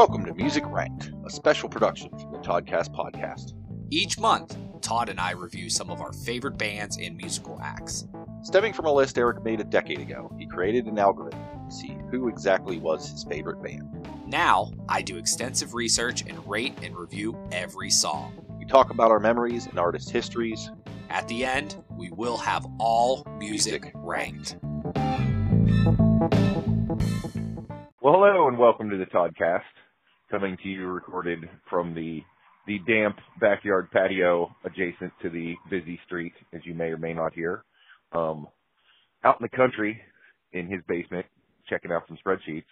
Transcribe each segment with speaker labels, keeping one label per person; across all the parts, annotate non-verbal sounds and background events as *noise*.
Speaker 1: Welcome to Music Ranked, a special production from the Toddcast podcast.
Speaker 2: Each month, Todd and I review some of our favorite bands and musical acts.
Speaker 1: Stemming from a list Eric made a decade ago, he created an algorithm to see who exactly was his favorite band.
Speaker 2: Now, I do extensive research and rate and review every song.
Speaker 1: We talk about our memories and artist histories.
Speaker 2: At the end, we will have all music ranked.
Speaker 3: Well, hello and welcome to the Toddcast, coming to you recorded from the the damp backyard patio adjacent to the busy street, as you may or may not hear. Um, out in the country, in his basement, checking out some spreadsheets,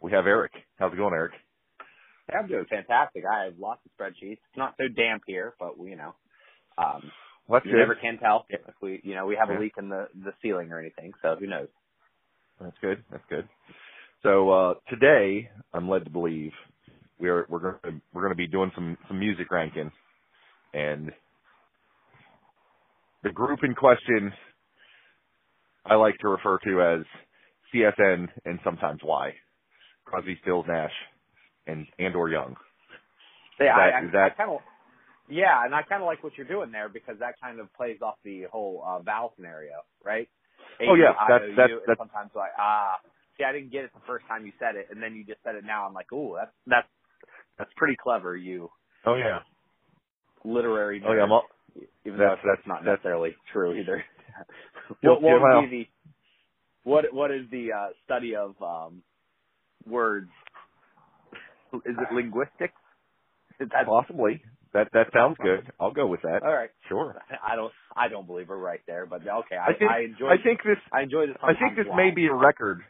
Speaker 3: we have Eric. How's it going, Eric?
Speaker 4: I'm doing fantastic. I have lots of spreadsheets. It's not so damp here, but you know, um,
Speaker 3: What's
Speaker 4: you
Speaker 3: good?
Speaker 4: never can tell if we, you know, we have
Speaker 3: Yeah.
Speaker 4: a leak in the the ceiling or anything. So who knows?
Speaker 3: That's good. That's good. So uh, today, I'm led to believe we're we're going to we're going to be doing some some music ranking, and the group in question I like to refer to as CSN and sometimes Y, Crosby, Stills, Nash, and and or Young.
Speaker 4: Yeah,
Speaker 3: that-
Speaker 4: I, I,
Speaker 3: that-
Speaker 4: I kind of, yeah, and I kind of like what you're doing there because that kind of plays off the whole uh, vowel scenario, right?
Speaker 3: Oh, yeah, that's-
Speaker 4: I,
Speaker 3: that's- that's-
Speaker 4: sometimes like ah, see, I didn't get it the first time you said it, and then you just said it now. I'm like, ooh, that's that's that's pretty clever, you
Speaker 3: Oh yeah.
Speaker 4: literary.
Speaker 3: Oh yeah.
Speaker 4: nerd.
Speaker 3: I'm all,
Speaker 4: even though
Speaker 3: That's-
Speaker 4: that's,
Speaker 3: that's-
Speaker 4: not
Speaker 3: that's-
Speaker 4: necessarily true either. What, what
Speaker 3: well-
Speaker 4: would be the what what is the uh, study of um, words? Is it linguistics? Is that
Speaker 3: possibly. That that sounds good. I'll go with that.
Speaker 4: all right?
Speaker 3: Sure.
Speaker 4: I don't I don't believe we're right there, but okay.
Speaker 3: I
Speaker 4: I,
Speaker 3: think
Speaker 4: I enjoy
Speaker 3: I think this
Speaker 4: I enjoy this.
Speaker 3: I think this may be a record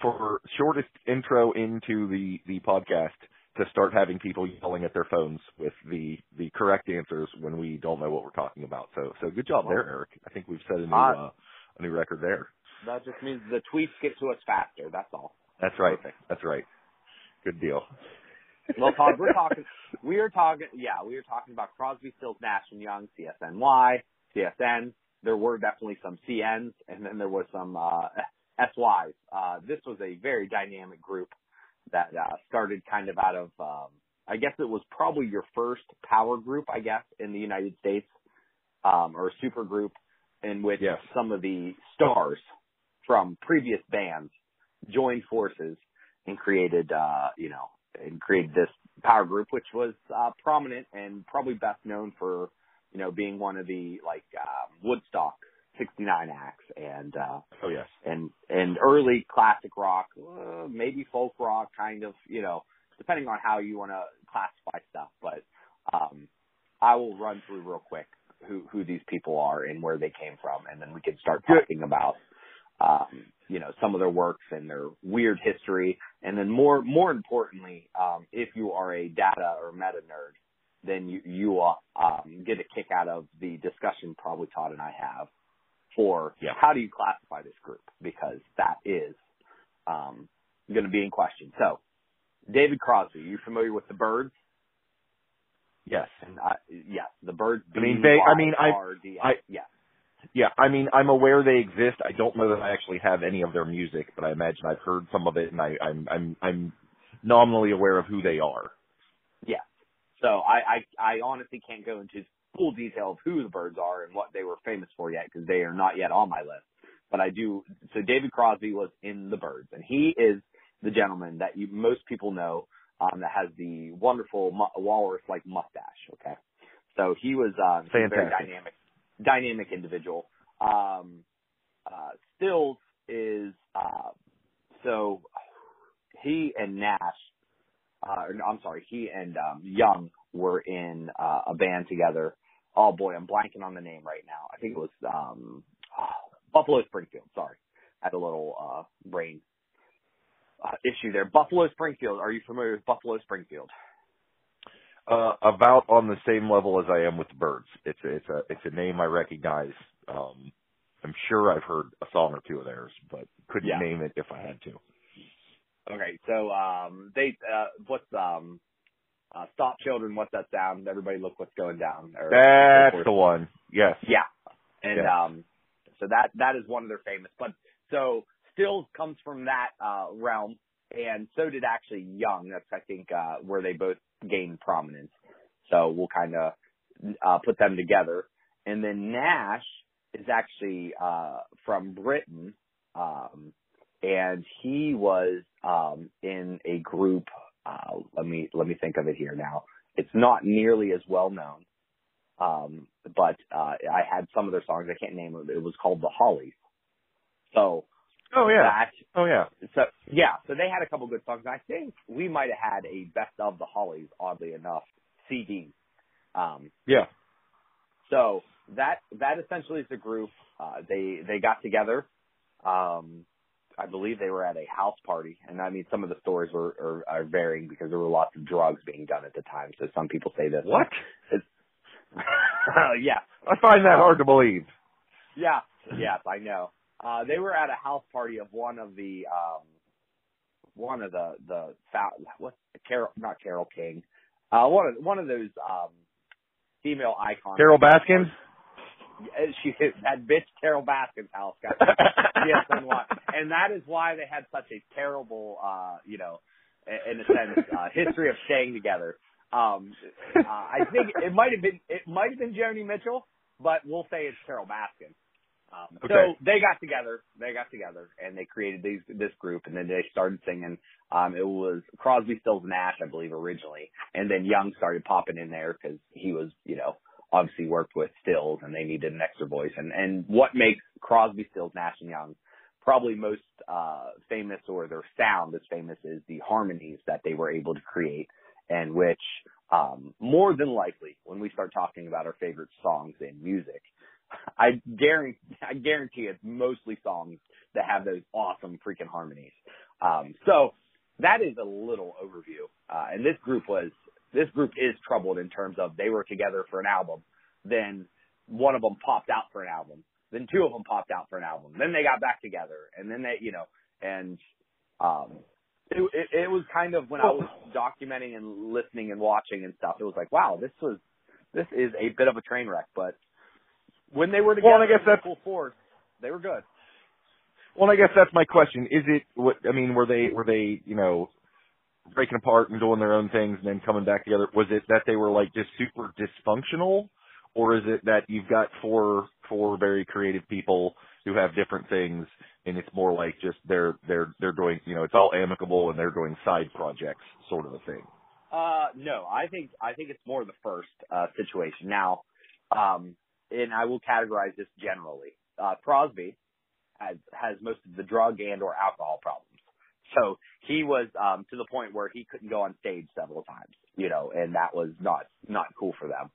Speaker 3: for shortest intro into the the podcast to start having people yelling at their phones with the the correct answers when we don't know what we're talking about. So so good job there, Eric. I think we've set a new
Speaker 4: Uh,
Speaker 3: a new record there.
Speaker 4: That just means the tweets get to us faster. That's all.
Speaker 3: That's right.
Speaker 4: Perfect.
Speaker 3: That's right. Good deal.
Speaker 4: Well, Todd, we're talking. We are talking. Yeah, we are talking about Crosby, Stills, Nash and Young, CSNY, CSN. There were definitely some CNs, and then there was some uh, SYs. Uh, this was a very dynamic group that uh, started kind of out of. Um, I guess it was probably your first power group, I guess, in the United States, um, or super group, in which
Speaker 3: Yes.
Speaker 4: some of the stars from previous bands joined forces and created, uh, you know, and created this power group, which was uh, prominent and probably best known for, you know, being one of the like um, Woodstock '69 acts and uh,
Speaker 3: Oh yes.
Speaker 4: and and early classic rock, uh, maybe folk rock, kind of, you know, depending on how you want to classify stuff. But um, I will run through real quick who who these people are and where they came from, and then we can start talking about um, you know some of their works and their weird history, and then more more importantly, um, if you are a data or meta nerd, then you you uh, um, get a kick out of the discussion probably Todd and I have for
Speaker 3: Yeah.
Speaker 4: how do you classify this group because that is um, going to be in question. So, David Crosby, you familiar with the Byrds?
Speaker 3: Yes.
Speaker 4: And I, yes, the Byrds.
Speaker 3: I mean, they- I mean, I-. I-
Speaker 4: yes.
Speaker 3: Yeah, I mean, I'm aware they exist. I don't know that I actually have any of their music, but I imagine I've heard some of it, and I, I'm I'm I'm nominally aware of who they are.
Speaker 4: Yeah. So I, I, I honestly can't go into full detail of who the Byrds are and what they were famous for yet because they are not yet on my list. But I do. So David Crosby was in the Byrds, and he is the gentleman that you most people know um, that has the wonderful mu- walrus-like mustache. Okay. So he was uh, a very dynamic, dynamic individual. Um, uh, Stills is uh, so he and Nash uh, I'm sorry, he and um, Young were in uh, a band together. Oh boy, I'm blanking on the name right now. I think it was um, Buffalo Springfield. Sorry, I had a little uh, brain uh, issue there. Buffalo Springfield. Are you familiar with Buffalo Springfield?
Speaker 3: Uh, about on the same level as I am with the Byrds. It's a, it's a it's a name I recognize. Um, I'm sure I've heard a song or two of theirs, but couldn't
Speaker 4: Yeah.
Speaker 3: name it if I had to.
Speaker 4: Okay, so um, they uh, what's um, uh, Stop Children? What's that sound? Everybody, look what's going down. Or,
Speaker 3: That's the one. Yes.
Speaker 4: Yeah. And
Speaker 3: Yeah.
Speaker 4: um so that that is one of their famous but so Stills comes from that uh realm and so did actually Young. That's I think uh, where they both gained prominence. So we'll kind of uh, put them together. And then Nash is actually uh, from Britain, um, and he was um, in a group. Uh, let me let me think of it here now. It's not nearly as well known, um, but uh, I had some of their songs. I can't name them. It was called the Hollies. So
Speaker 3: Oh yeah.
Speaker 4: that
Speaker 3: Oh yeah.
Speaker 4: so yeah, so they had a couple good songs. I think we might have had a best of the Hollies, oddly enough, CD. Um,
Speaker 3: Yeah.
Speaker 4: so that that essentially is the group. Uh, they they got together. Um, I believe they were at a house party, and I mean some of the stories were are, are varying because there were lots of drugs being done at the time. So some people say this.
Speaker 3: What? *laughs*
Speaker 4: yeah,
Speaker 3: I find that hard to believe.
Speaker 4: Yeah, yes, I know. Uh, they were at a house party of one of the, um, one of the, the, what, Carol, not Carole King, uh, one of, one of those, um, female icons.
Speaker 3: Carole Baskin?
Speaker 4: She, *laughs* that bitch Carole Baskin's house got *laughs* yes and. And that is why they had such a terrible, uh, you know, in a sense, uh, history of staying together. Um, uh, I think it might have been, it might have been Joni Mitchell, but we'll say it's Carole Baskin. Um,
Speaker 3: Okay.
Speaker 4: So they got together, they got together, and they created these this group, and then they started singing. Um, it was Crosby, Stills, Nash, I believe, originally, and then Young started popping in there because he was, you know, obviously worked with Stills, and they needed an extra voice. And and what makes Crosby, Stills, Nash, and Young probably most uh, famous, or their sound that's famous, is the harmonies that they were able to create, and which um, more than likely, when we start talking about our favorite songs in music, I guarantee, I guarantee it's mostly songs that have those awesome freaking harmonies. Um, so that is a little overview. Uh, and this group was, this group is troubled in terms of they were together for an album, then one of them popped out for an album, then two of them popped out for an album, then they got back together, and then they, you know, and um, it, it, it was kind of when I was *laughs* documenting and listening and watching and stuff, it was like, wow, this was, this is a bit of a train wreck, but when they were together
Speaker 3: Well, I guess that's-
Speaker 4: full force, they were good.
Speaker 3: Well, I guess that's my question. Is it what I mean? Were they were they you know breaking apart and doing their own things and then coming back together? Was it that they were like just super dysfunctional, or is it that you've got four four very creative people who have different things and it's more like just they're they're they're doing you know it's all amicable and they're doing side projects sort of a thing.
Speaker 4: Uh, no, I think I think it's more the first uh, situation. Now, um, and I will categorize this generally. Uh, Crosby has has most of the drug and or alcohol problems, so he was um, to the point where he couldn't go on stage several times, you know, and that was not not cool for them.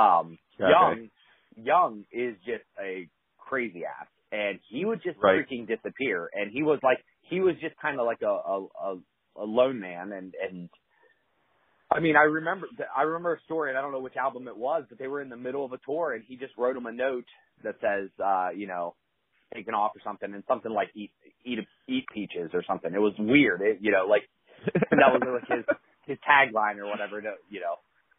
Speaker 4: Um,
Speaker 3: Okay.
Speaker 4: Young Young is just a crazy ass, and he would just
Speaker 3: Right.
Speaker 4: freaking disappear, and he was like he was just kind of like a a, a a lone man, and and I mean, I remember, I remember a story, and I don't know which album it was, but they were in the middle of a tour, and he just wrote him a note that says, uh, you know, taking off or something, and something like eat, eat, eat peaches or something. It was weird, it, you know, like that was like his his tagline or whatever, to- you know.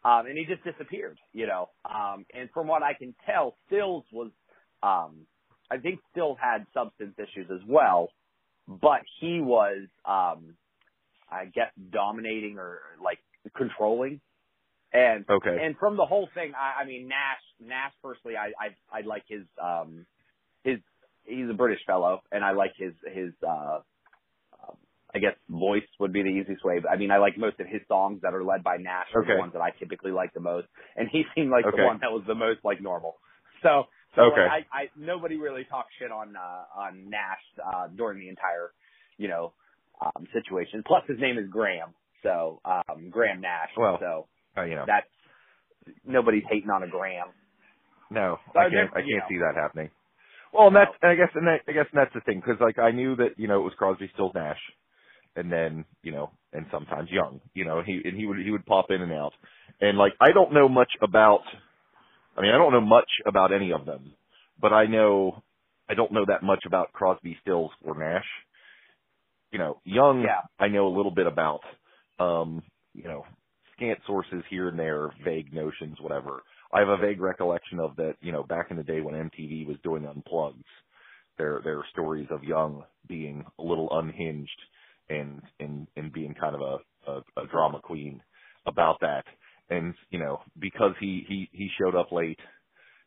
Speaker 4: Um, and he just disappeared, you know. Um, and from what I can tell, Stills was, um, I think Stills had substance issues as well, but he was, um, I guess, dominating or like controlling. And
Speaker 3: Okay.
Speaker 4: and from the whole thing, I, I mean Nash. Nash personally, I I I like his um his he's a British fellow, and I like his his uh um, I guess voice would be the easiest way. But I mean, I like most of his songs that are led by Nash are
Speaker 3: Okay.
Speaker 4: the ones that I typically like the most, and he *laughs* seemed like
Speaker 3: Okay.
Speaker 4: the one that was the most like normal. So so
Speaker 3: Okay.
Speaker 4: like, I I nobody really talked shit on uh on Nash uh during the entire you know um situation. Plus his name is Graham, so um Graham Nash.
Speaker 3: Well,
Speaker 4: so
Speaker 3: Uh, you know,
Speaker 4: that's nobody's hating on a Graham.
Speaker 3: no,
Speaker 4: So
Speaker 3: I can't I can't
Speaker 4: know.
Speaker 3: see that happening. Well, and that's and I guess and that, I guess and that's the thing because like I knew that you know it was Crosby, Stills, Nash, and then you know and sometimes Young, you know he and he would he would pop in and out, and like I don't know much about, I mean I don't know much about any of them, but I know I don't know that much about Crosby, Stills, or Nash. You know, Young
Speaker 4: Yeah.
Speaker 3: I know a little bit about, um, you know, scant sources here and there, vague notions, whatever. I have a vague recollection of that, you know, back in the day when MTV was doing unplugs, there there are stories of Young being a little unhinged and and and being kind of a, a a drama queen about that. And you know, because he he he showed up late,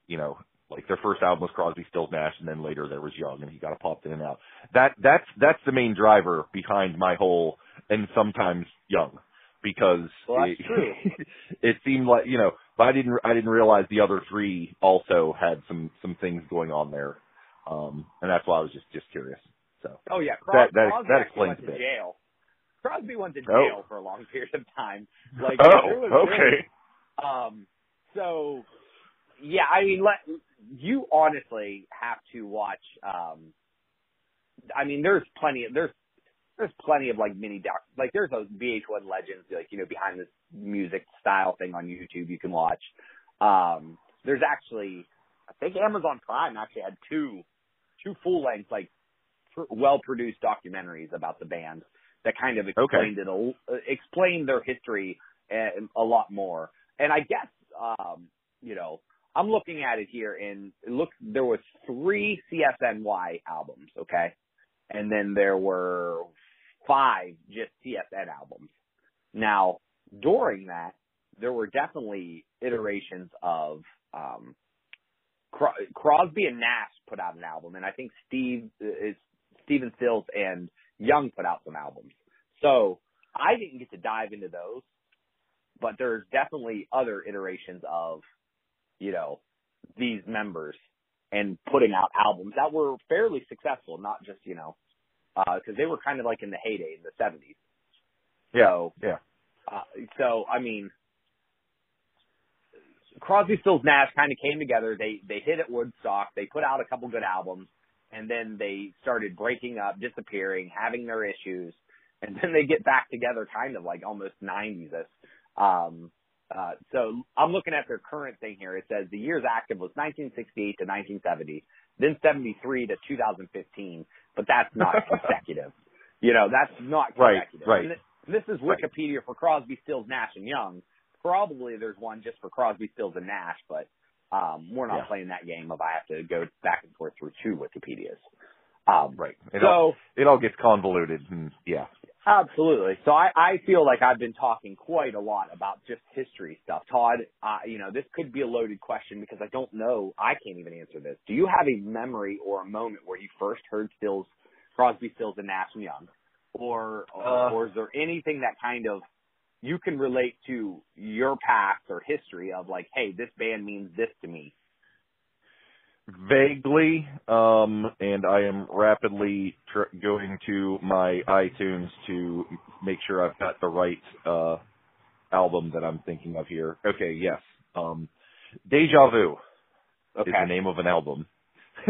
Speaker 3: you know, like their first album was Crosby, Stills, Nash, and then later there was Young, and he got popped in and out. That that's that's the main driver behind my whole, and sometimes Young, because
Speaker 4: Well,
Speaker 3: it, *laughs* it seemed like you know, but I didn't I didn't realize the other three also had some some things going on there, um, and that's why I was just just curious. So
Speaker 4: Oh yeah, Cros-
Speaker 3: That- that-
Speaker 4: Crosby
Speaker 3: that
Speaker 4: actually went
Speaker 3: explains
Speaker 4: to
Speaker 3: a bit.
Speaker 4: jail. Crosby went to
Speaker 3: Oh.
Speaker 4: jail for a long *laughs* period of time. Like
Speaker 3: oh
Speaker 4: it was really-
Speaker 3: okay
Speaker 4: Um, so yeah, I mean, let you honestly have to watch. Um, I mean, there's plenty. Of, there's there's plenty of like mini doc. Like there's a VH1 Legends, like you know, behind this music style thing on YouTube you can watch. Um, there's actually, I think Amazon Prime actually had two two full length like pr- well produced documentaries about the band that kind of explained it a, uh, explained their history and a lot more. And I guess um, you know, I'm looking at it here and it look there was three CSNY albums, okay? And then there were five just CSN albums. Now, during that, there were definitely iterations of um Cro- Crosby and Nash put out an album, and I think Steve is Stephen Stills and Young put out some albums. So I didn't get to dive into those, but there's definitely other iterations of, you know, these members and putting out albums that were fairly successful, not just you know, because they were kind of like in the heyday in the '70s.
Speaker 3: yeah
Speaker 4: So,
Speaker 3: yeah
Speaker 4: uh, so I mean, Crosby, Stills, Nash kind of came together. They they hit at Woodstock. They put out a couple good albums, and then they started breaking up, disappearing, having their issues, and *laughs* then they get back together, kind of like almost '90s. Um, uh, so I'm looking at their current thing here. It says the years active was 1968 to 1970, then 73 to 2015, but that's not *laughs* consecutive. You know, that's not
Speaker 3: Right,
Speaker 4: consecutive.
Speaker 3: right.
Speaker 4: And th- this is
Speaker 3: Right.
Speaker 4: Wikipedia for Crosby, Stills, Nash, and Young. Probably there's one just for Crosby, Stills, and Nash, but um, we're not
Speaker 3: Yeah.
Speaker 4: playing that game of I have to go back and forth through two Wikipedias. Um,
Speaker 3: right it all
Speaker 4: so
Speaker 3: it all gets convoluted and yeah
Speaker 4: absolutely. So I, I feel like I've been talking quite a lot about just history stuff. Todd, uh, you know, this could be a loaded question because I don't know. I can't even answer this. Do you have a memory or a moment where you first heard Stills, Crosby, Stills, and Nash and Young, or
Speaker 3: Uh.
Speaker 4: or is there anything that kind of you can relate to your past or history of like, hey, this band means this to me?
Speaker 3: Vaguely, um, and I am rapidly tr- going to my iTunes to make sure I've got the right uh, album that I'm thinking of here. Okay, yes. Um, Deja Vu
Speaker 4: Okay.
Speaker 3: is the name of an album.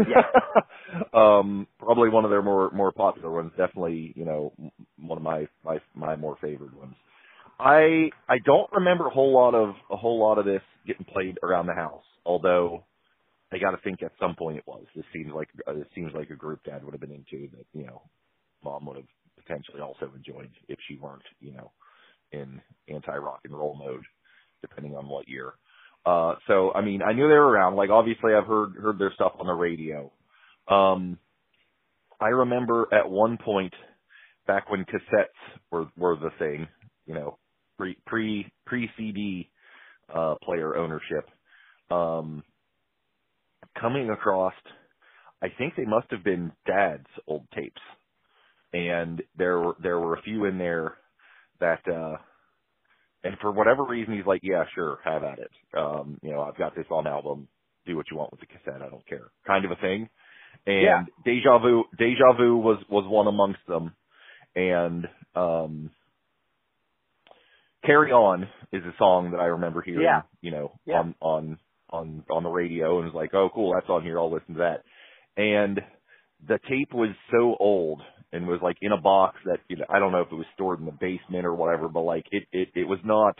Speaker 4: Yeah. *laughs*
Speaker 3: um, probably one of their more more popular ones. Definitely, you know, m- one of my my my more favored ones. I I don't remember a whole lot of a whole lot of this getting played around the house, although I got to think at some point it was. This seems like uh, this seems like a group Dad would have been into that you know, Mom would have potentially also enjoyed if she weren't you know in anti rock and roll mode, depending on what year. Uh, so I mean, I knew they were around. Like obviously, I've heard heard their stuff on the radio. Um, I remember at one point back when cassettes were were the thing, you know, pre pre pre CD uh, player ownership. Um, coming across, I think they must have been Dad's old tapes, and there were there were a few in there that. uh and for whatever reason, he's like, yeah, sure, have at it. Um, you know, I've got this on album. Do what you want with the cassette. I don't care. Kind of a thing. And
Speaker 4: Yeah.
Speaker 3: Deja Vu, Deja Vu was, was one amongst them. And, um, Carry On is a song that I remember hearing,
Speaker 4: Yeah.
Speaker 3: you know,
Speaker 4: Yeah.
Speaker 3: on, on, on, on the radio and was like, oh, cool, that's on here. I'll listen to that. And the tape was so old and was like in a box that you know I don't know if it was stored in the basement or whatever, but like it it it was not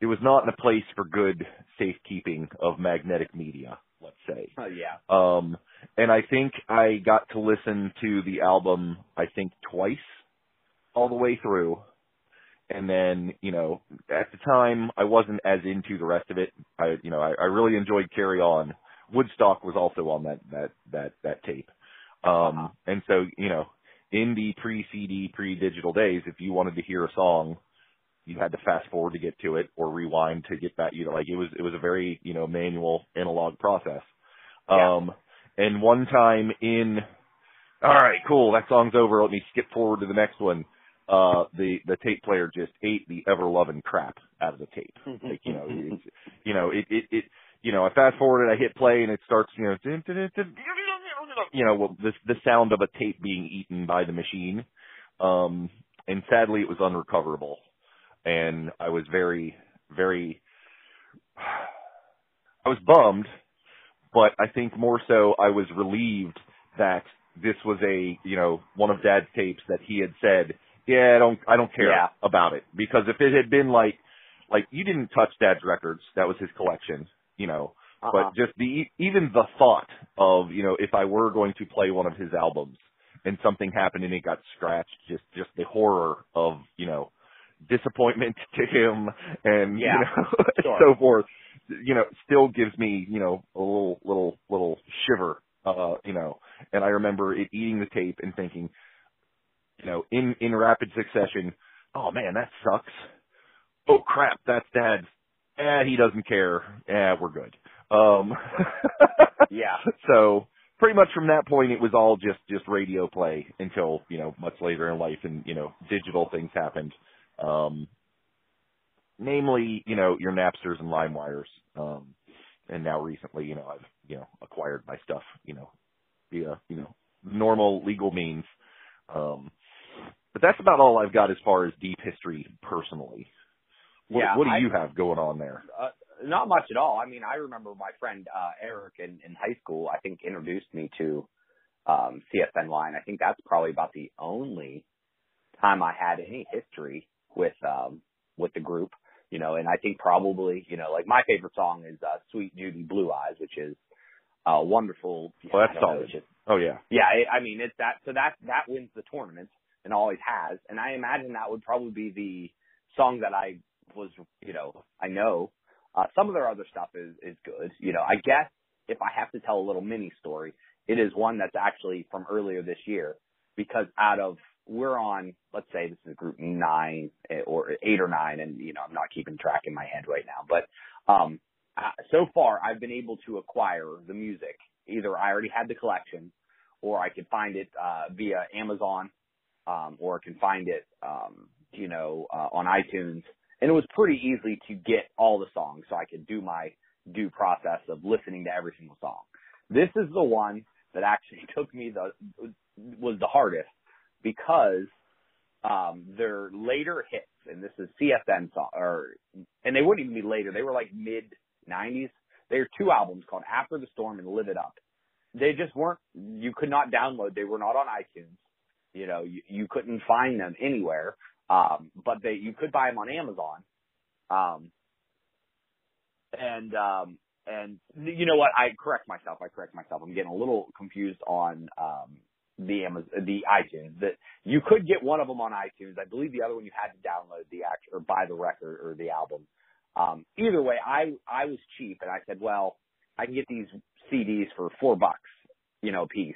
Speaker 3: it was not in a place for good safekeeping of magnetic media, let's say.
Speaker 4: Oh yeah.
Speaker 3: Um and I think I got to listen to the album I think twice all the way through. And then, you know, at the time I wasn't as into the rest of it. I you know, I, I really enjoyed Carry On. Woodstock was also on that that that that tape. Um
Speaker 4: Uh-huh.
Speaker 3: and so, you know, in the pre-CD, pre-digital days, if you wanted to hear a song, you had to fast forward to get to it or rewind to get back. You know, like it was it was a very you know manual analog process.
Speaker 4: Yeah.
Speaker 3: Um, and one time in, all right, cool, that song's over. Let me skip forward to the next one. Uh, the the tape player just ate the ever loving crap out of the tape. *laughs* Like you know, it's, you know it it it you know I fast forwarded, I hit play, and it starts you know. You know, well, the the sound of a tape being eaten by the machine, um, and sadly it was unrecoverable, and I was very, very, I was bummed, but I think more so I was relieved that this was a, you know, one of Dad's tapes that he had said, yeah, I don't, I don't care
Speaker 4: Yeah.
Speaker 3: about it because if it had been like, like you didn't touch Dad's records, that was his collection, you know,
Speaker 4: Uh-huh.
Speaker 3: but just the even the thought of you know if I were going to play one of his albums and something happened and it got scratched, just just the horror of you know disappointment *laughs* to him and
Speaker 4: Yeah,
Speaker 3: you know *laughs*
Speaker 4: sure.
Speaker 3: so forth, you know still gives me you know a little little little shiver, uh you know, and I remember it eating the tape and thinking, you know, in in rapid succession, oh man that sucks. Oh crap, that's Dad's. Eh, he doesn't care. Eh, we're good. Um, *laughs*
Speaker 4: Yeah.
Speaker 3: so pretty much from that point, it was all just just radio play until you know much later in life, and you know digital things happened. Um, namely, you know your Napsters and LimeWires, um, and now recently, you know I've you know acquired my stuff, you know via you know normal legal means. Um, but that's about all I've got as far as deep history personally. What,
Speaker 4: Yeah,
Speaker 3: what do
Speaker 4: I-
Speaker 3: you have going on there?
Speaker 4: Uh, not much at all. I mean, I remember my friend uh, Eric in, in high school. I think introduced me to um, CSN Line. I think that's probably about the only time I had any history with um, with the group. You know, and I think probably you know, like my favorite song is uh, "Suite Judy Blue Eyes," which is uh, wonderful.
Speaker 3: Well, that's
Speaker 4: don't know,
Speaker 3: solid.
Speaker 4: just-
Speaker 3: Oh yeah,
Speaker 4: yeah, it, I mean it's that. So that that wins the tournament and always has. And I imagine that would probably be the song that I was, you know, I know. Uh, some of their other stuff is is good. You know, I guess if I have to tell a little mini story, it is one that's actually from earlier this year because out of we're on, let's say this is group nine eh, or eight or nine, and you know I'm not keeping track in my head right now, but um, uh, so far I've been able to acquire the music. Either I already had the collection, or I could find it uh, via Amazon, um, or can find it, um, you know, uh, on iTunes. And it was pretty easy to get all the songs, so I could do my due process of listening to every single song. This is the one that actually *laughs* took me the was the hardest because um, their later hits, and this is CSN song, or and they wouldn't even be later. They were like mid '90s. They are two albums called After the Storm and Live It Up. They just weren't. You could not download. They were not on iTunes. You know, you, you couldn't find them anywhere. Um, but they you could buy them on Amazon. Um, and um, and you know what? I correct myself. I correct myself. I'm getting a little confused on um, the Amazon, the iTunes. That you could get one of them on iTunes. I believe the other one you had to download the act or buy the record or the album. Um, either way, I I was cheap and I said, well, I can get these CDs for four bucks, you know, a piece,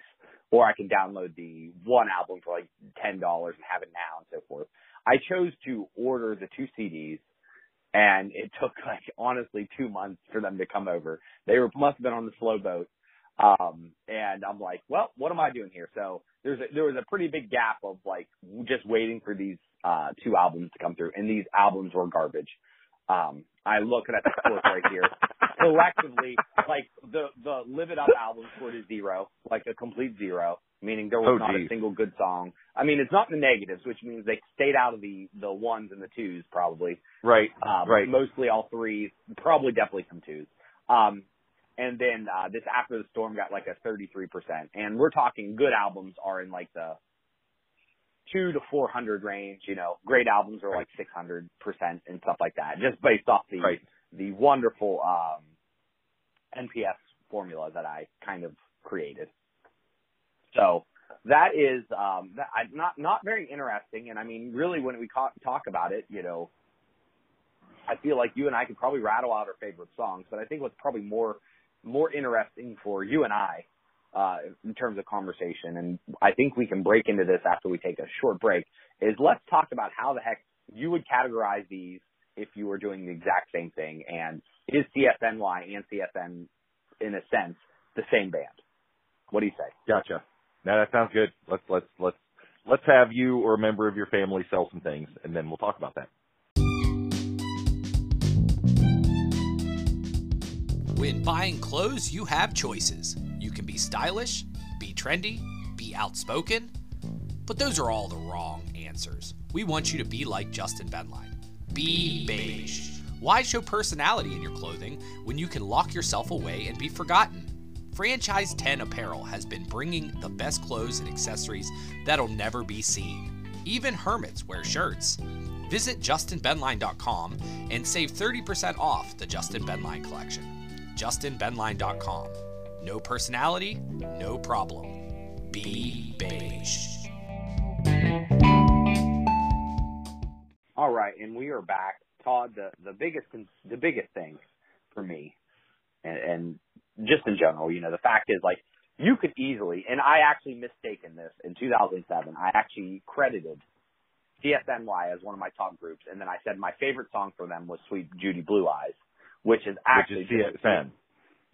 Speaker 4: or I can download the one album for like ten dollars and have it now and so forth. I chose to order the two CDs and it took *laughs* like honestly two months for them to come over. They were must have been on the slow boat. Um, and I'm like, well, what am I doing here? So there's a, there was a pretty big gap of like just waiting for these uh two albums to come through, and these albums were garbage. Um, I look at the score right here. Collectively, like the the Live It Up album scored a zero, like a complete zero, meaning there was
Speaker 3: Oh,
Speaker 4: not a single good song. I mean, it's not in the negatives, which means they stayed out of the the ones and the twos probably.
Speaker 3: right,
Speaker 4: Um,
Speaker 3: right.
Speaker 4: Mostly all threes, probably definitely some twos. Um, and then uh, this After the Storm got like a 33%. And we're talking good albums are in like the two to 400 range. You know, great albums are like 600% and stuff like that, just based off the
Speaker 3: Right.
Speaker 4: the wonderful um, NPS formula that I kind of created. So that is um, that, not not very interesting. And I mean, really, when we ca- talk about it, you know, I feel like you and I could probably rattle out our favorite songs. But I think what's probably more more interesting for you and I uh, in terms of conversation, and I think we can break into this after we take a short break, is let's talk about how the heck you would categorize these if you were doing the exact same thing, and is CSNY and CSN, in a sense, the same band? What do you say?
Speaker 3: Gotcha. Now that sounds good. Let's let's let's let's have you or a member of your family sell some things, and then we'll talk about that.
Speaker 2: When buying clothes, you have choices. You can be stylish, be trendy, be outspoken, but those are all the wrong answers. We want you to be like Justin Benline. Be beige. Why show personality in your clothing when you can lock yourself away and be forgotten? Franchise 10 Apparel has been bringing the best clothes and accessories that'll never be seen. Even hermits wear shirts. Visit justinbenline.com and save 30% off the Justin Benline collection. justinbenline.com. No personality, no problem. Be beige.
Speaker 4: All right, and we are back. Todd, the the biggest the biggest thing for me, and, and just in general, you know, the fact is like you could easily, and I actually mistaken this in 2007. I actually credited CSNY as one of my top groups, and then I said my favorite song for them was "Suite Judy Blue Eyes," which is actually
Speaker 3: which is CSN.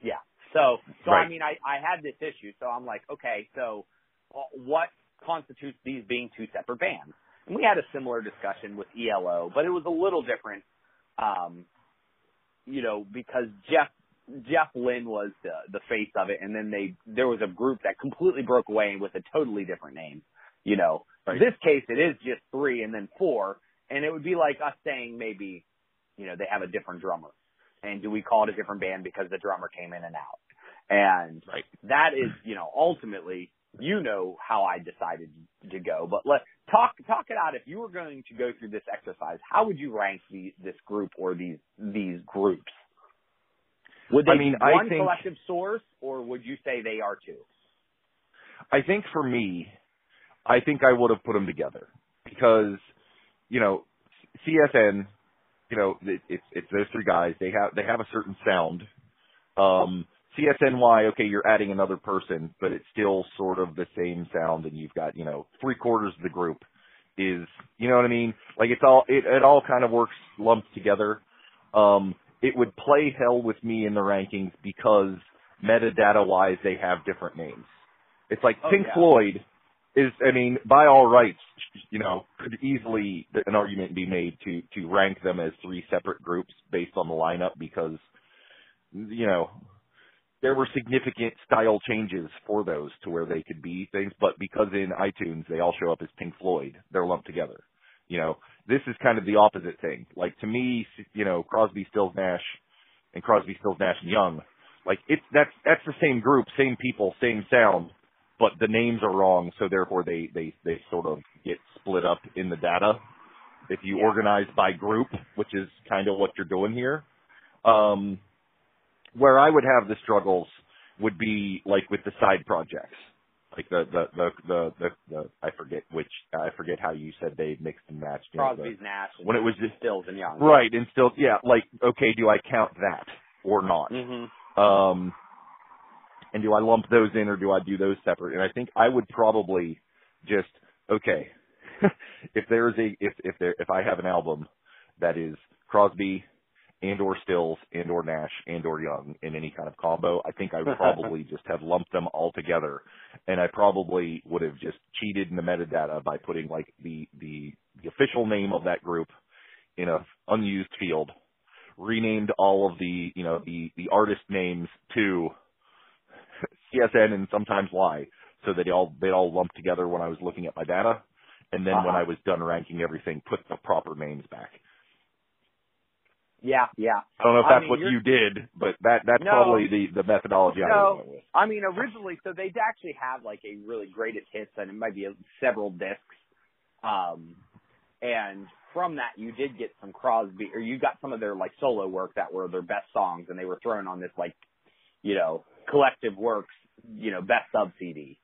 Speaker 4: Yeah. So, so
Speaker 3: Right.
Speaker 4: I mean, I I had this issue, so I'm like, okay, so uh, what constitutes these being two separate bands? And we had a similar discussion with ELO, but it was a little different, um, you know, because Jeff Jeff Lynne was the the face of it, and then they there was a group that completely broke away with a totally different name. You know,
Speaker 3: Right.
Speaker 4: this case it is just three and then four, and it would be like us saying maybe, you know, they have a different drummer, and do we call it a different band because the drummer came in and out? And
Speaker 3: Right.
Speaker 4: that is, you know, ultimately, you know how I decided to go. But let talk talk it out. If you were going to go through this exercise, how would you rank the, this group or these these groups? Would they
Speaker 3: I mean,
Speaker 4: be one
Speaker 3: think-
Speaker 4: collective source, or would you say they are two?
Speaker 3: I think for me, I think I would have put them together because, you know, CSN, you know, it, it's it's those three guys. They have they have a certain sound. Um, CSNY, okay, you're adding another person, but it's still sort of the same sound, and you've got you know three quarters of the group is you know what I mean. Like it's all it it all kind of works lumped together. Um, it would play hell with me in the rankings because metadata wise they have different names. It's like
Speaker 4: Oh,
Speaker 3: Pink
Speaker 4: yeah.
Speaker 3: Floyd is, I mean, by all rights, you know, could easily an argument be made to to rank them as three separate groups based on the lineup because, you know, there were significant style changes for those to where they could be things, but because in iTunes they all show up as Pink Floyd, they're lumped together. You know, this is kind of the opposite thing. Like to me, you know, Crosby, Stills, Nash, and Crosby, Stills, Nash and Young, like it's that's that's the same group, same people, same sound, but the names are wrong, so therefore they they they sort of get split up in the data. If you organize by group, which is kind of what you're doing here, um, where I would have the struggles would be like with the side projects, like the the the the, the, the I forget which I forget how you said they mixed and matched. you know,
Speaker 4: Crosby's, Nash,
Speaker 3: when it was just
Speaker 4: Stills and Young.
Speaker 3: right and still yeah like okay do I count that or not?
Speaker 4: hmm
Speaker 3: Um, and do I lump those in or do I do those separate? And I think I would probably just okay. *laughs* if there's a if if there if I have an album that is Crosby and or Stills and or Nash and or Young in any kind of combo, I think I *laughs* probably just have lumped them all together, and I probably would have just cheated in the metadata by putting like the the the official name of that group in a unused field, renamed all of the you know the the artist names to CSN and sometimes Y, so that they all they all lumped together when I was looking at my data, and then when
Speaker 4: Uh-huh.
Speaker 3: I was done ranking everything, put the proper names back.
Speaker 4: Yeah, yeah.
Speaker 3: I don't know if
Speaker 4: I
Speaker 3: that's
Speaker 4: mean,
Speaker 3: what
Speaker 4: you're-
Speaker 3: did, but that that's
Speaker 4: No.
Speaker 3: probably the the methodology I
Speaker 4: No.
Speaker 3: went with.
Speaker 4: I mean, originally, so they actually have like a really greatest hits, and it might be a, several discs. Um, and from that, you did get some Crosby, or you got some of their like solo work that were their best songs, and they were thrown on this like, you know, collective works, you know, best sub CD.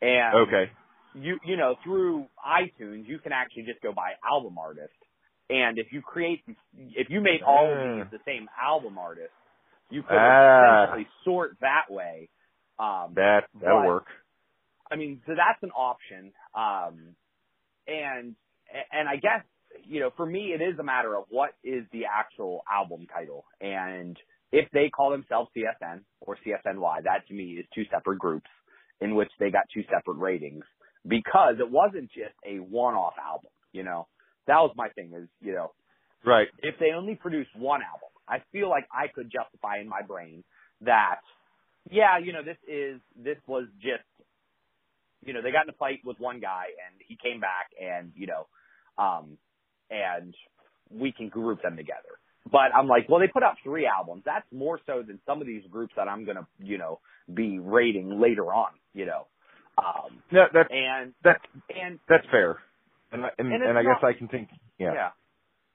Speaker 4: And
Speaker 3: Okay.
Speaker 4: you you know through iTunes you can actually just go by album artist, and if you create if you made all of these the same album artist, you could
Speaker 3: Ah.
Speaker 4: essentially sort that way, Um,
Speaker 3: That that'll
Speaker 4: But-
Speaker 3: work.
Speaker 4: I mean, so that's an option. Um, and and I guess you know, for me, it is a matter of what is the actual album title, and if they call themselves CSN or CSNY, that to me is two separate groups in which they got two separate ratings because it wasn't just a one-off album. You know, that was my thing. Is you know,
Speaker 3: Right.
Speaker 4: if they only produce one album, I feel like I could justify in my brain that, yeah, you know, this is, this was just, you know, they got in a fight with one guy and he came back and, you know, um, and we can group them together. But I'm like, well, they put out three albums. That's more so than some of these groups that I'm going to, you know, be rating later on, you know. Um,
Speaker 3: Yeah, that
Speaker 4: and,
Speaker 3: that
Speaker 4: and
Speaker 3: that's fair. And I, and,
Speaker 4: And
Speaker 3: and, I guess
Speaker 4: not-
Speaker 3: I can think. Yeah.
Speaker 4: Yeah.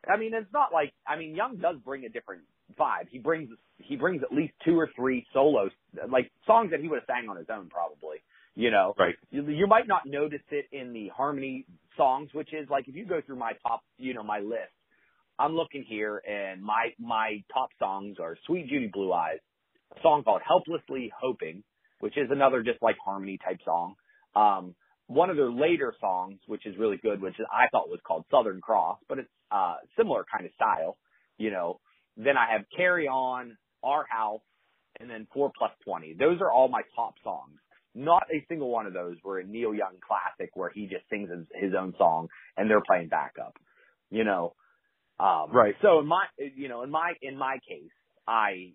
Speaker 4: I mean, it's not like I mean, Young does bring a different vibe. He brings he brings at least two or three solos, like songs that he would have sang on his own, probably. You know,
Speaker 3: Right.
Speaker 4: you, you might not notice it in the harmony songs, which is like if you go through my top, you know, my list. I'm looking here, and my my top songs are "Suite Judy Blue Eyes," a song called "Helplessly Hoping," which is another just like harmony type song. Um, one of their later songs, which is really good, which I thought was called Southern Cross, but it's uh similar kind of style, you know. Then I have Carry On, Our House, and then Four Plus Twenty. Those are all my top songs. Not a single one of those were a Neil Young classic where he just sings his, his own song and they're playing backup. You know. Um
Speaker 3: Right.
Speaker 4: so in my you know, in my in my case, I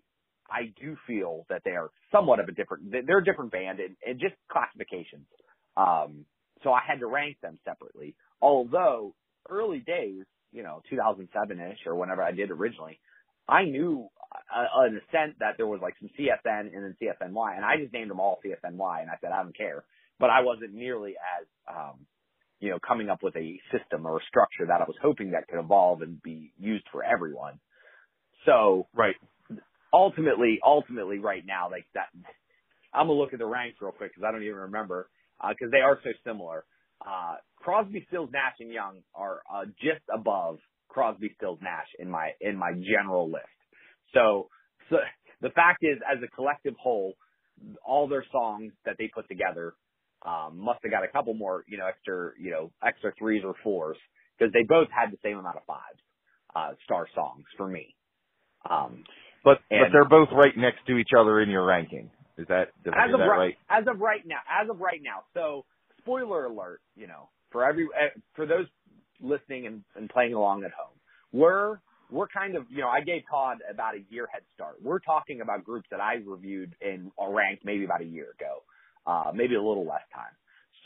Speaker 4: I do feel that they are somewhat of a different they're a different band and, and just classifications. Um, so I had to rank them separately. Although early days, you know, 2007-ish or whenever I did originally, I knew uh, in a sense that there was like some CSN and then CSNY, and I just named them all CSNY, and I said I don't care. But I wasn't nearly as, um, you know, coming up with a system or a structure that I was hoping that could evolve and be used for everyone. So
Speaker 3: Right.
Speaker 4: ultimately, ultimately, right now, like that, I'm gonna look at the ranks real quick because I don't even remember because they are so similar. Uh, Crosby, Stills, Nash, and Young are uh, just above Crosby, Stills, Nash in my in my general list. So, so the fact is, as a collective whole, all their songs that they put together um, must have got a couple more, you know, extra, you know, extra threes or fours because they both had the same amount of fives uh, star songs for me. Um,
Speaker 3: But but they're both right next to each other in your ranking. Is that I
Speaker 4: as of
Speaker 3: that
Speaker 4: right,
Speaker 3: right?
Speaker 4: as of right now, as of right now. So, spoiler alert, you know, for every eh, for those listening and, and playing along at home, we're we're kind of, you know, I gave Todd about a year head start. We're talking about groups that I reviewed and ranked maybe about a year ago, uh, maybe a little less time.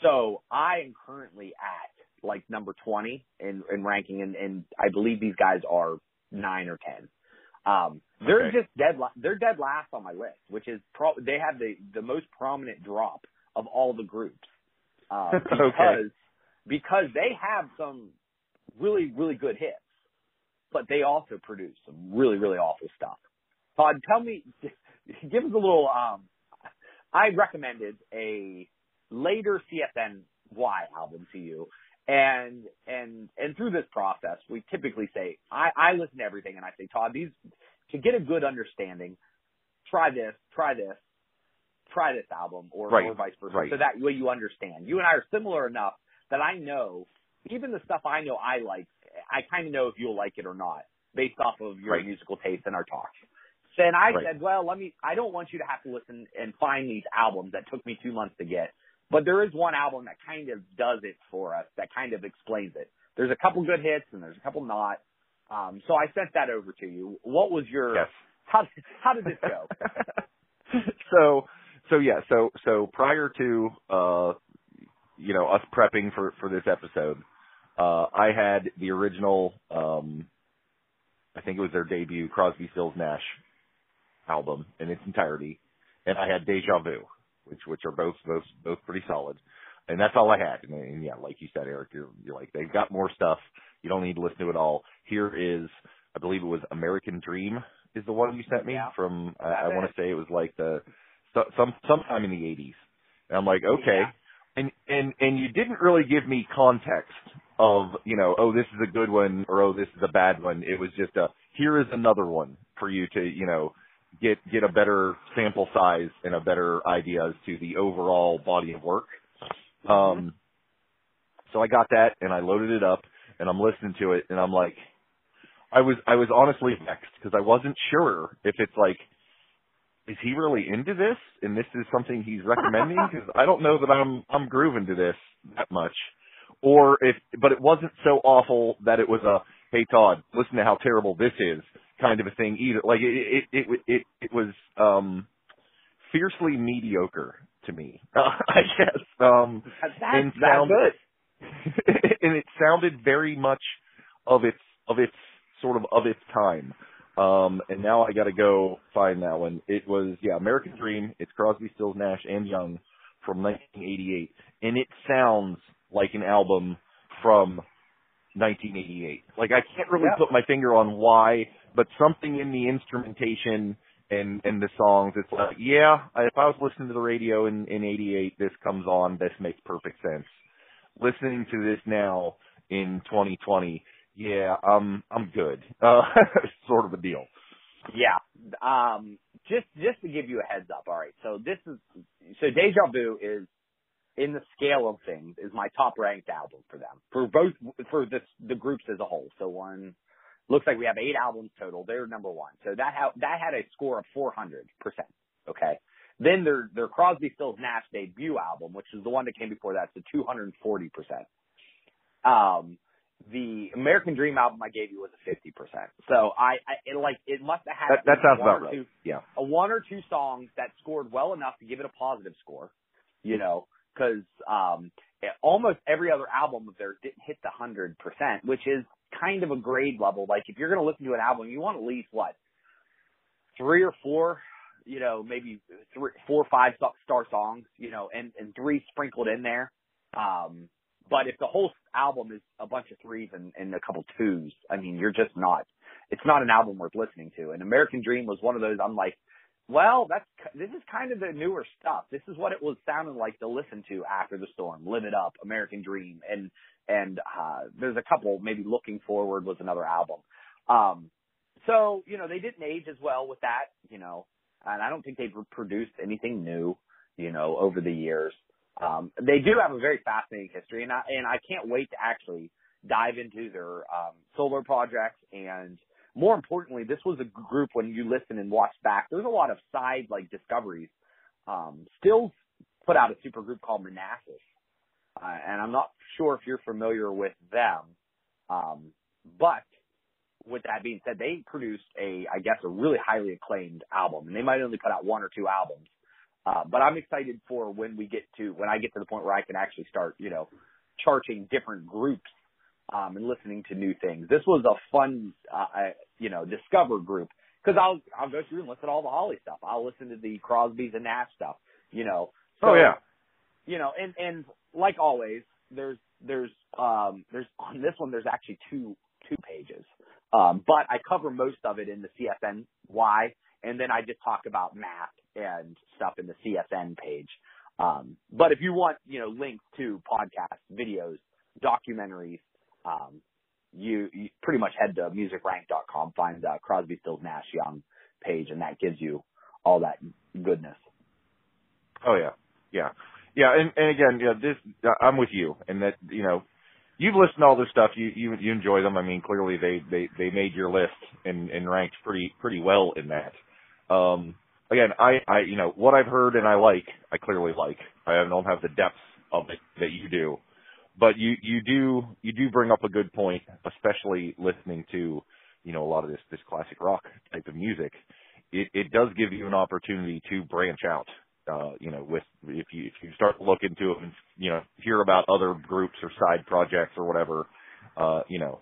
Speaker 4: So I am currently at like number 20 in, in ranking, and, and I believe these guys are nine or 10. Um, they're
Speaker 3: Okay.
Speaker 4: just dead. la- They're dead last on my list, which is pro- they have the the most prominent drop of all the groups *laughs* uh, because
Speaker 3: Okay.
Speaker 4: because they have some really really good hits, but they also produce some really really awful stuff. Todd, tell me, *laughs* give us a little. Um, I recommended a later CSNY album to you, and and and through this process, we typically say I, I listen to everything, and I say, Todd, these to get a good understanding, try this, try this, try this album, or,
Speaker 3: Right,
Speaker 4: or vice versa,
Speaker 3: right.
Speaker 4: so that way you understand. You and I are similar enough that I know even the stuff I know I like, I kind of know if you'll like it or not based off of your
Speaker 3: Right.
Speaker 4: musical taste and our talk. So, and I
Speaker 3: Right.
Speaker 4: said, well, let me, I don't want you to have to listen and find these albums that took me two months to get. But there is one album that kind of does it for us, that kind of explains it. There's a couple good hits and there's a couple not. Um, so I sent that over to you. What was your,
Speaker 3: Yes.
Speaker 4: how, how did this go? *laughs* *laughs*
Speaker 3: so so yeah so so prior to uh you know us prepping for for this episode uh i had the original um i think it was their debut crosby stills nash album in its entirety and i had deja vu which which are both both both pretty solid and that's all i had and, and yeah like you said eric you're you're like they've got more stuff you don't need to listen to it all here is i believe it was american dream is the one you sent me
Speaker 4: Yeah.
Speaker 3: from uh,
Speaker 4: I,
Speaker 3: I want to say it was like the so, some sometime in the 80s. And I'm like, okay.
Speaker 4: Yeah.
Speaker 3: And and and you didn't really give me context of, you know, oh this is a good one or oh this is a bad one. It was just a here is another one for you to, you know, get get a better sample size and a better idea as to the overall body of work. Um, so I got that and I loaded it up and I'm listening to it and I'm like, I was I was honestly vexed because I wasn't sure if it's like, is he really into this and this is something he's recommending? Because I don't know that I'm I'm grooving to this that much, or if but it wasn't so awful that it was a hey Todd, listen to how terrible this is kind of a thing either. Like it it it it, it was um fiercely mediocre to me, uh, *laughs* I guess. Um,
Speaker 4: That's,
Speaker 3: and sound-
Speaker 4: good. *laughs*
Speaker 3: and it sounded very much of its of its sort of of its time. Um, and now I got to go find that one. It was yeah, American Dream. It's Crosby, Stills, Nash, and Young from 1988, and it sounds like an album from 1988. Like I can't really
Speaker 4: Yeah.
Speaker 3: put my finger on why, but something in the instrumentation and and the songs, it's like yeah, if I was listening to the radio in in '88, this comes on. This makes perfect sense. Listening to this now in 2020, yeah, I'm I'm good. Uh, *laughs* sort of a deal.
Speaker 4: Yeah. Um, just just to give you a heads up. All right. So this is so Deja Vu is in the scale of things is my top ranked album for them for both for this the groups as a whole. So one looks like we have eight albums total. They're number one. So that ha- that had a score of 400 percent. Okay. Then their their Crosby, Stills, Nash debut album, which is the one that came before that, to 240 percent. Um, the American Dream album I gave you was a 50 percent. So I, I it like it must have had
Speaker 3: That that sounds
Speaker 4: one
Speaker 3: about
Speaker 4: or
Speaker 3: right.
Speaker 4: two
Speaker 3: Yeah.
Speaker 4: a one or two songs that scored well enough to give it a positive score, you know, because um, almost every other album of theirs didn't hit the hundred percent, which is kind of a grade level. Like if you're going to listen to an album, you want at least what three or four, you know, maybe three, four or five star songs, you know, and and three sprinkled in there. Um, but if the whole album is a bunch of threes and, and a couple twos, I mean, you're just not. It's not an album worth listening to. And American Dream was one of those. I'm like, well, that's this is kind of the newer stuff. This is what it was sounding like to listen to after the storm. Live It Up, American Dream, and and uh, there's a couple. Maybe Looking Forward was another album. Um, so you know they didn't age as well with that. You know, and I don't think they've produced anything new. You know, over the years. Um, they do have a very fascinating history, and I and I can't wait to actually dive into their um, solo projects. And more importantly, this was a group when you listen and watch back. There's a lot of side like discoveries. Um, Stills put out a super group called Manassas, uh, and I'm not sure if you're familiar with them. Um, but with that being said, they produced a, I guess, a really highly acclaimed album, and they might only put out one or two albums. Uh, but I'm excited for when we get to when I get to the point where I can actually start, you know, charting different groups um, and listening to new things. This was a fun, uh, you know, discover group because I'll I'll go through and listen to all the Holly stuff. I'll listen to the Crosby's and Nash stuff, you know. So,
Speaker 3: oh yeah.
Speaker 4: You know, and and like always, there's there's um there's *laughs* on this one there's actually two two pages, um, but I cover most of it in the CSNY, and then I just talk about math and stuff in the CSN page. Um, but if you want, you know, links to podcasts, videos, documentaries, um, you, you pretty much head to musicrank.com, find the Crosby, Stills, Nash, Young page, and that gives you all that goodness.
Speaker 3: Oh yeah, yeah, yeah. And and again, yeah, this I'm with you, and that you know, you've listened to all this stuff. You you you enjoy them. I mean, clearly they they they made your list and and ranked pretty pretty well in that. Um, again, I I you know what I've heard and I like. I clearly like. I don't have the depth of it that you do, but you you do you do bring up a good point, especially listening to you know a lot of this this classic rock type of music. It it does give you an opportunity to branch out uh, you know, with if you if you start to look into it and you know hear about other groups or side projects or whatever, uh, you know,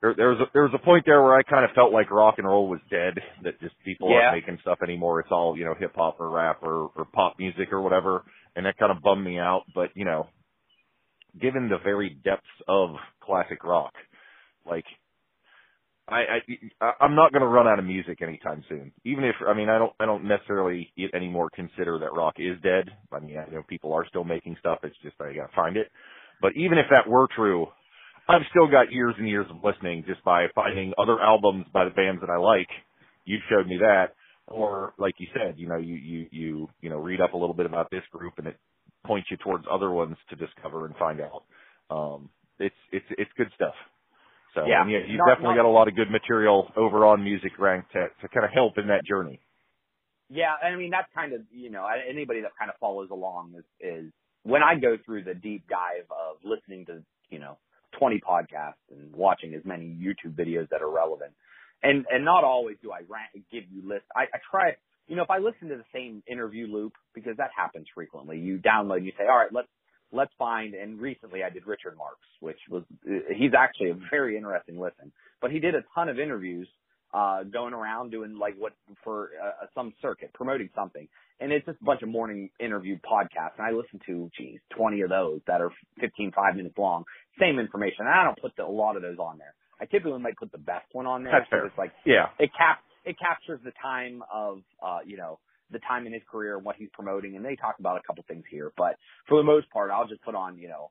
Speaker 3: there there was a, there was a point there where I kind of felt like rock and roll was dead. That just people
Speaker 4: Yeah.
Speaker 3: aren't making stuff anymore. It's all you know hip hop or rap or or pop music or whatever, and that kind of bummed me out. But you know, given the very depths of classic rock, like I, I I'm not going to run out of music anytime soon. Even if I mean I don't I don't necessarily anymore consider that rock is dead. I mean I know people are still making stuff. It's just I got to find it. But even if that were true, I've still got years and years of listening just by finding other albums by the bands that I like. You showed me that, or like you said, you know, you you you you know read up a little bit about this group and it points you towards other ones to discover and find out. Um, it's it's it's good stuff. So
Speaker 4: Yeah.
Speaker 3: you, you've
Speaker 4: Not-
Speaker 3: definitely
Speaker 4: not-
Speaker 3: got a lot of good material over on Music Rank to to kind of help in that journey.
Speaker 4: Yeah, I mean that's kind of you know anybody that kind of follows along is is when I go through the deep dive of listening to you know 20 podcasts and watching as many YouTube videos that are relevant, and and not always do I rank, give you lists. I, I try you know if I listen to the same interview loop because that happens frequently. You download and you say all right let's let's find and recently I did Richard Marx which was he's actually a very interesting listen, but he did a ton of interviews uh, going around doing like what for uh, some circuit, promoting something. And it's just a bunch of morning interview podcasts. And I listen to, geez, 20 of those that are 15, five minutes long. Same information. And I don't put the, a lot of those on there. I typically might put the best one on there.
Speaker 3: That's
Speaker 4: so
Speaker 3: fair.
Speaker 4: It's like,
Speaker 3: Yeah.
Speaker 4: it cap, it captures the time of, uh, you know, the time in his career and what he's promoting. And they talk about a couple things here, but for the most part, I'll just put on, you know,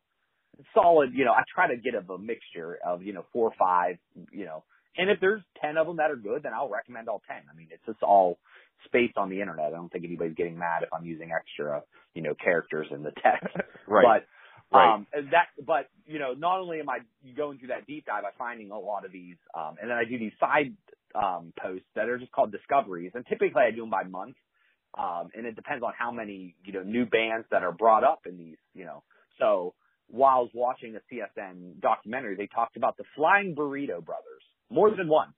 Speaker 4: solid, you know, I try to get of a mixture of, you know, four or five, you know, and if there's 10 of them that are good, then I'll recommend all 10. I mean, it's just all spaced on the internet. I don't think anybody's getting mad if I'm using extra, you know, characters in the text.
Speaker 3: Right. *laughs*
Speaker 4: But,
Speaker 3: Right.
Speaker 4: um, that, but, you know, not only am I going through that deep dive, I'm finding a lot of these, um, and then I do these side, um, posts that are just called discoveries. And typically I do them by month. Um, and it depends on how many, you know, new bands that are brought up in these, you know, so while I was watching a CSN documentary, they talked about the Flying Burrito Brothers more than once.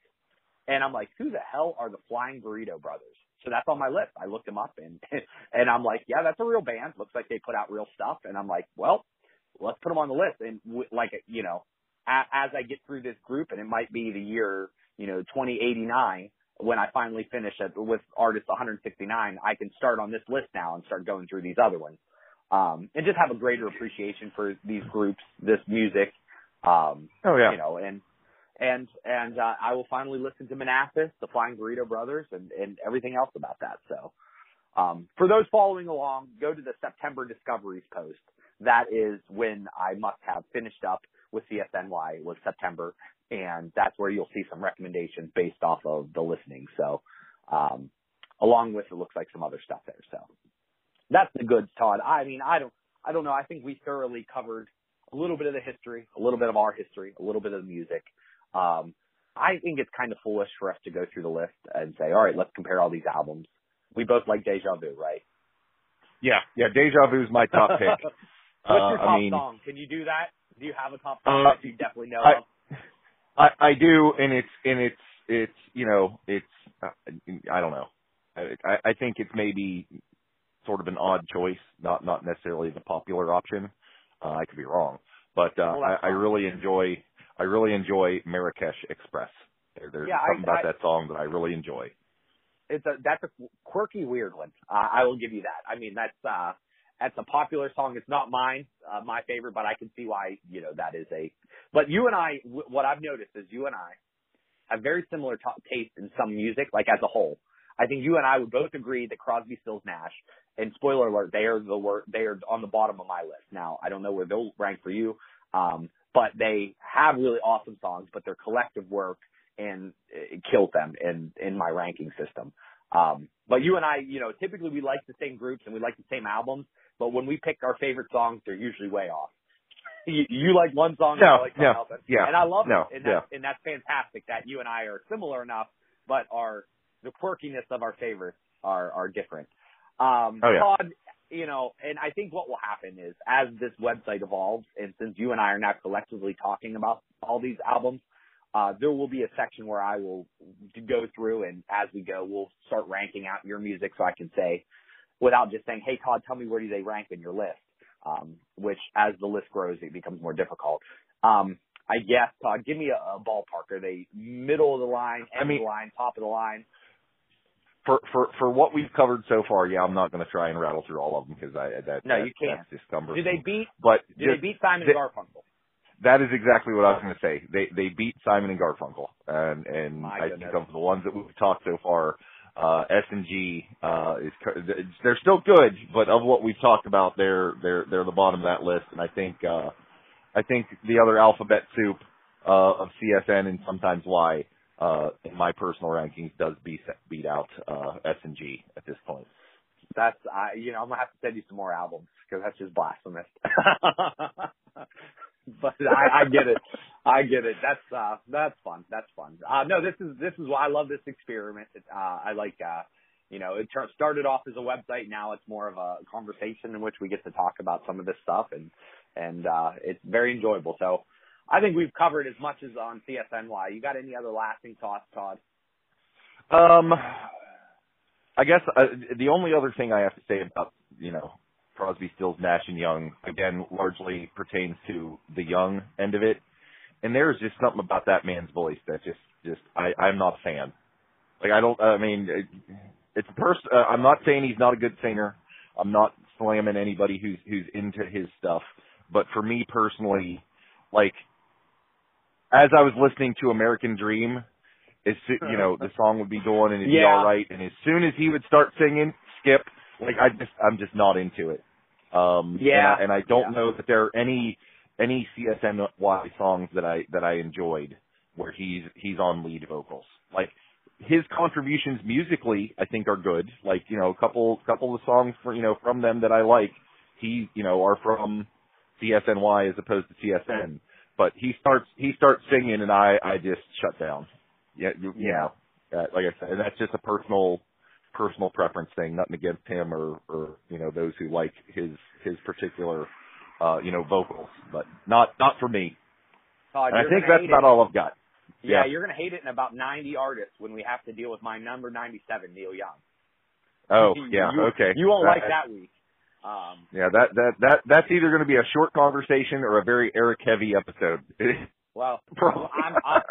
Speaker 4: And I'm like, who the hell are the Flying Burrito Brothers? So that's on my list. I looked them up and, *laughs* and I'm like, yeah, that's a real band. Looks like they put out real stuff. And I'm like, well, let's put them on the list. And w- like, you know, as I get through this group and it might be the year, you know, 2089 when I finally finish it with artist 169, I can start on this list now and start going through these other ones. Um, and just have a greater appreciation for these groups, this music, um,
Speaker 3: Oh yeah.
Speaker 4: you know, and and and uh, I will finally listen to Manassas, the Flying Burrito Brothers, and and everything else about that. So, um, for those following along, go to the September Discoveries post. That is when I must have finished up with CSNY was September, and that's where you'll see some recommendations based off of the listening. So, um, along with it looks like some other stuff there. So, that's the goods, Todd. I mean, I don't, I don't know. I think we thoroughly covered a little bit of the history, a little bit of our history, a little bit of the music. Um, I think it's kind of foolish for us to go through the list and say, all right, let's compare all these albums. We both like Deja Vu, right?
Speaker 3: Yeah. Yeah. Deja Vu is my top pick. *laughs*
Speaker 4: What's
Speaker 3: Uh,
Speaker 4: your top
Speaker 3: I mean,
Speaker 4: song? Can you do that? Do you have a top song
Speaker 3: Uh,
Speaker 4: that you definitely know
Speaker 3: I-
Speaker 4: of?
Speaker 3: I, I do, and it's and it's it's you know it's uh, I don't know. I, I I think it's maybe sort of an odd choice, not not necessarily the popular option. Uh, I could be wrong, but uh,
Speaker 4: Well,
Speaker 3: I, I really enjoy I really enjoy Marrakesh Express. There, there's
Speaker 4: Yeah, I-
Speaker 3: something about
Speaker 4: I-
Speaker 3: that song that I really enjoy.
Speaker 4: It's a that's a quirky, weird one. Uh, I will give you that. I mean, that's uh, that's a popular song. It's not mine, uh, my favorite, but I can see why you know that is a. But you and I, w- what I've noticed is you and I have very similar t- taste in some music, like as a whole. I think you and I would both agree that Crosby, Stills, Nash, and spoiler alert, they are the wor- they are on the bottom of my list. Now, I don't know where they'll rank for you, um, but they have really awesome songs. But their collective work and it kills them in in my ranking system. Um, but you and I, you know, typically we like the same groups and we like the same albums, but when we pick our favorite songs, they're usually way off. *laughs* You, you like one song, and
Speaker 3: No,
Speaker 4: I like
Speaker 3: no,
Speaker 4: else, and-
Speaker 3: yeah,
Speaker 4: and I love
Speaker 3: no,
Speaker 4: it, and that's, and that's fantastic that you and I are similar enough, but our the quirkiness of our favorites are are different. Um,
Speaker 3: Oh, yeah.
Speaker 4: Todd, you know, and I think what will happen is as this website evolves, and since you and I are now collectively talking about all these albums, uh, there will be a section where I will go through and as we go, we'll start ranking out your music so I can say, without just saying, hey Todd, tell me where do they rank in your list? Um, which as the list grows, it becomes more difficult. Um, I guess, Todd, give me a, a ballpark. Are they middle of the line, end
Speaker 3: I mean-
Speaker 4: of the line, top of the line?
Speaker 3: For for for what we've covered so far, yeah, I'm not going to try and rattle through all of them because I that
Speaker 4: No,
Speaker 3: that-
Speaker 4: you can't.
Speaker 3: That's just cumbersome.
Speaker 4: Do they beat,
Speaker 3: But
Speaker 4: do
Speaker 3: just-
Speaker 4: they beat Simon
Speaker 3: they-
Speaker 4: Garfunkel?
Speaker 3: That is exactly what I was going to say. They they beat Simon and Garfunkel, and and
Speaker 4: My
Speaker 3: I
Speaker 4: goodness.
Speaker 3: think of the ones that we've talked so far, uh, S and G uh, is they're still good, but of what we've talked about, they're they're they're the bottom of that list. And I think uh, I think the other alphabet soup uh, of CSN and sometimes Y uh, in my personal rankings, does beat beat out uh, S and G at this point.
Speaker 4: That's I, you know, I'm gonna have to send you some more albums because that's just blasphemous. *laughs* but *laughs* I, I get it. I get it. That's uh that's fun. That's fun. Uh no, this is this is why I love this experiment. It, Uh I like uh you know, it t- started off as a website, now it's more of a conversation in which we get to talk about some of this stuff and and uh it's very enjoyable. So I think we've covered as much as on CSNY. You got any other lasting thoughts, Todd?
Speaker 3: Um I guess uh, the only other thing I have to say about you know Crosby, Stills, Nash and Young again largely pertains to the Young end of it, and there's just something about that man's voice that just just I I'm not a fan. Like I don't I mean it, it's pers- uh, I'm not saying he's not a good singer. I'm not slamming anybody who's who's into his stuff, but for me personally, like as I was listening to American Dream as you know the song would be going and it'd
Speaker 4: Yeah.
Speaker 3: be all right and as soon as he would start singing skip like i just i'm just not into it. Um
Speaker 4: Yeah.
Speaker 3: and i, and I don't
Speaker 4: Yeah.
Speaker 3: know that there are any any csny songs that i that i enjoyed where he's he's on lead vocals. Like his contributions musically i think are good. Like you know a couple couple of songs for you know from them that i like he you know are from csny as opposed to csn but he starts he starts singing and i i just shut down. Yeah, you, you know, uh, like I said, and that's just a personal, personal preference thing. Nothing against him or, or you know, those who like his his particular, uh, you know, vocals, but not not for me.
Speaker 4: Todd,
Speaker 3: And I think that's about
Speaker 4: it.
Speaker 3: all I've got.
Speaker 4: Yeah,
Speaker 3: Yeah.
Speaker 4: you're gonna hate it in about 90 artists when we have to deal with my number 97, Neil Young.
Speaker 3: Oh,
Speaker 4: You-
Speaker 3: yeah,
Speaker 4: you,
Speaker 3: okay.
Speaker 4: You won't
Speaker 3: Uh,
Speaker 4: like that week. Um,
Speaker 3: Yeah, that that that that's either going to be a short conversation or a very Eric heavy episode. *laughs*
Speaker 4: well,
Speaker 3: Probably.
Speaker 4: I'm, I'm,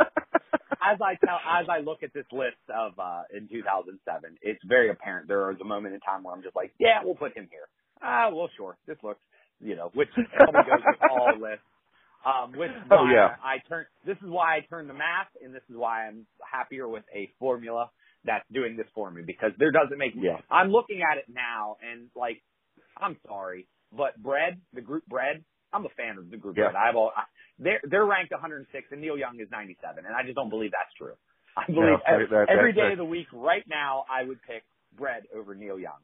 Speaker 4: as I tell, as I look at this list of uh in 2007, it's very apparent there is a moment in time where I'm just like, yeah, we'll put him here. Ah, well, sure, this looks, you know, which probably goes with all *laughs* lists. Um, which
Speaker 3: Oh, yeah.
Speaker 4: I turn. This is why I turn the math, and this is why I'm happier with a formula that's doing this for me because there doesn't make.
Speaker 3: Yeah.
Speaker 4: I'm looking at it now, and like, I'm sorry, but bread, the group bread, I'm a fan of the group
Speaker 3: Yeah.
Speaker 4: bread. I've all, I, they're they're ranked 106, and Neil Young is 97, and I just don't believe that's true. I believe
Speaker 3: that-
Speaker 4: every,
Speaker 3: that-
Speaker 4: every
Speaker 3: that-
Speaker 4: day
Speaker 3: that-
Speaker 4: of the week, right now, I would pick bread over Neil Young.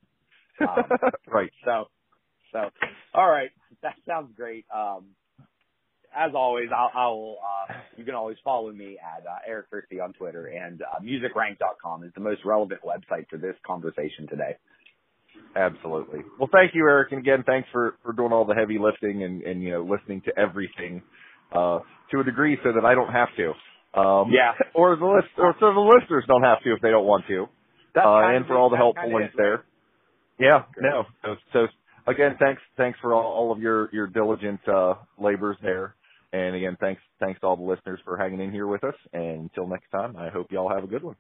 Speaker 4: Um, *laughs*
Speaker 3: right.
Speaker 4: so, so, all right, that sounds great. Um, as always, I'll, I'll uh, you can always follow me at uh, Eric Christie on Twitter, and uh, musicrank.com is the most relevant website for this conversation today.
Speaker 3: Absolutely. Well, thank you, Eric, and again, thanks for for doing all the heavy lifting and and you know listening to everything uh to a degree so that I don't have to. Um,
Speaker 4: Yeah. *laughs*
Speaker 3: Or the list, or so the listeners don't have to if they don't want to.
Speaker 4: That's
Speaker 3: uh, and for all the
Speaker 4: That's
Speaker 3: helpful
Speaker 4: kind of
Speaker 3: links there. Yeah. No. So, so again, thanks thanks for all, all of your your diligent uh labors there. And again, thanks thanks to all the listeners for hanging in here with us. And until next time, I hope y'all have a good one.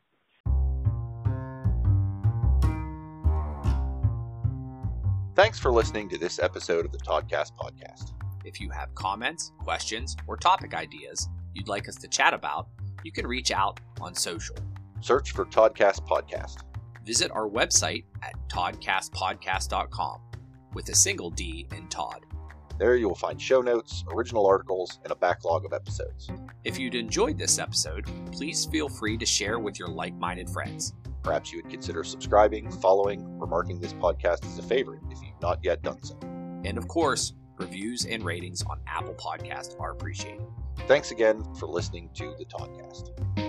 Speaker 1: Thanks for listening to this episode of the Toddcast Podcast.
Speaker 2: If you have comments, questions, or topic ideas you'd like us to chat about, you can reach out on social.
Speaker 1: Search for Toddcast Podcast.
Speaker 2: Visit our website at toddcastpodcast.com with a single D in Todd.
Speaker 1: There you will find show notes, original articles, and a backlog of episodes.
Speaker 2: If you'd enjoyed this episode, please feel free to share with your like minded friends.
Speaker 1: Perhaps you would consider subscribing, following, or marking this podcast as a favorite if you've not yet done so.
Speaker 2: And of course, reviews and ratings on Apple Podcast are appreciated.
Speaker 1: Thanks again for listening to the Toddcast.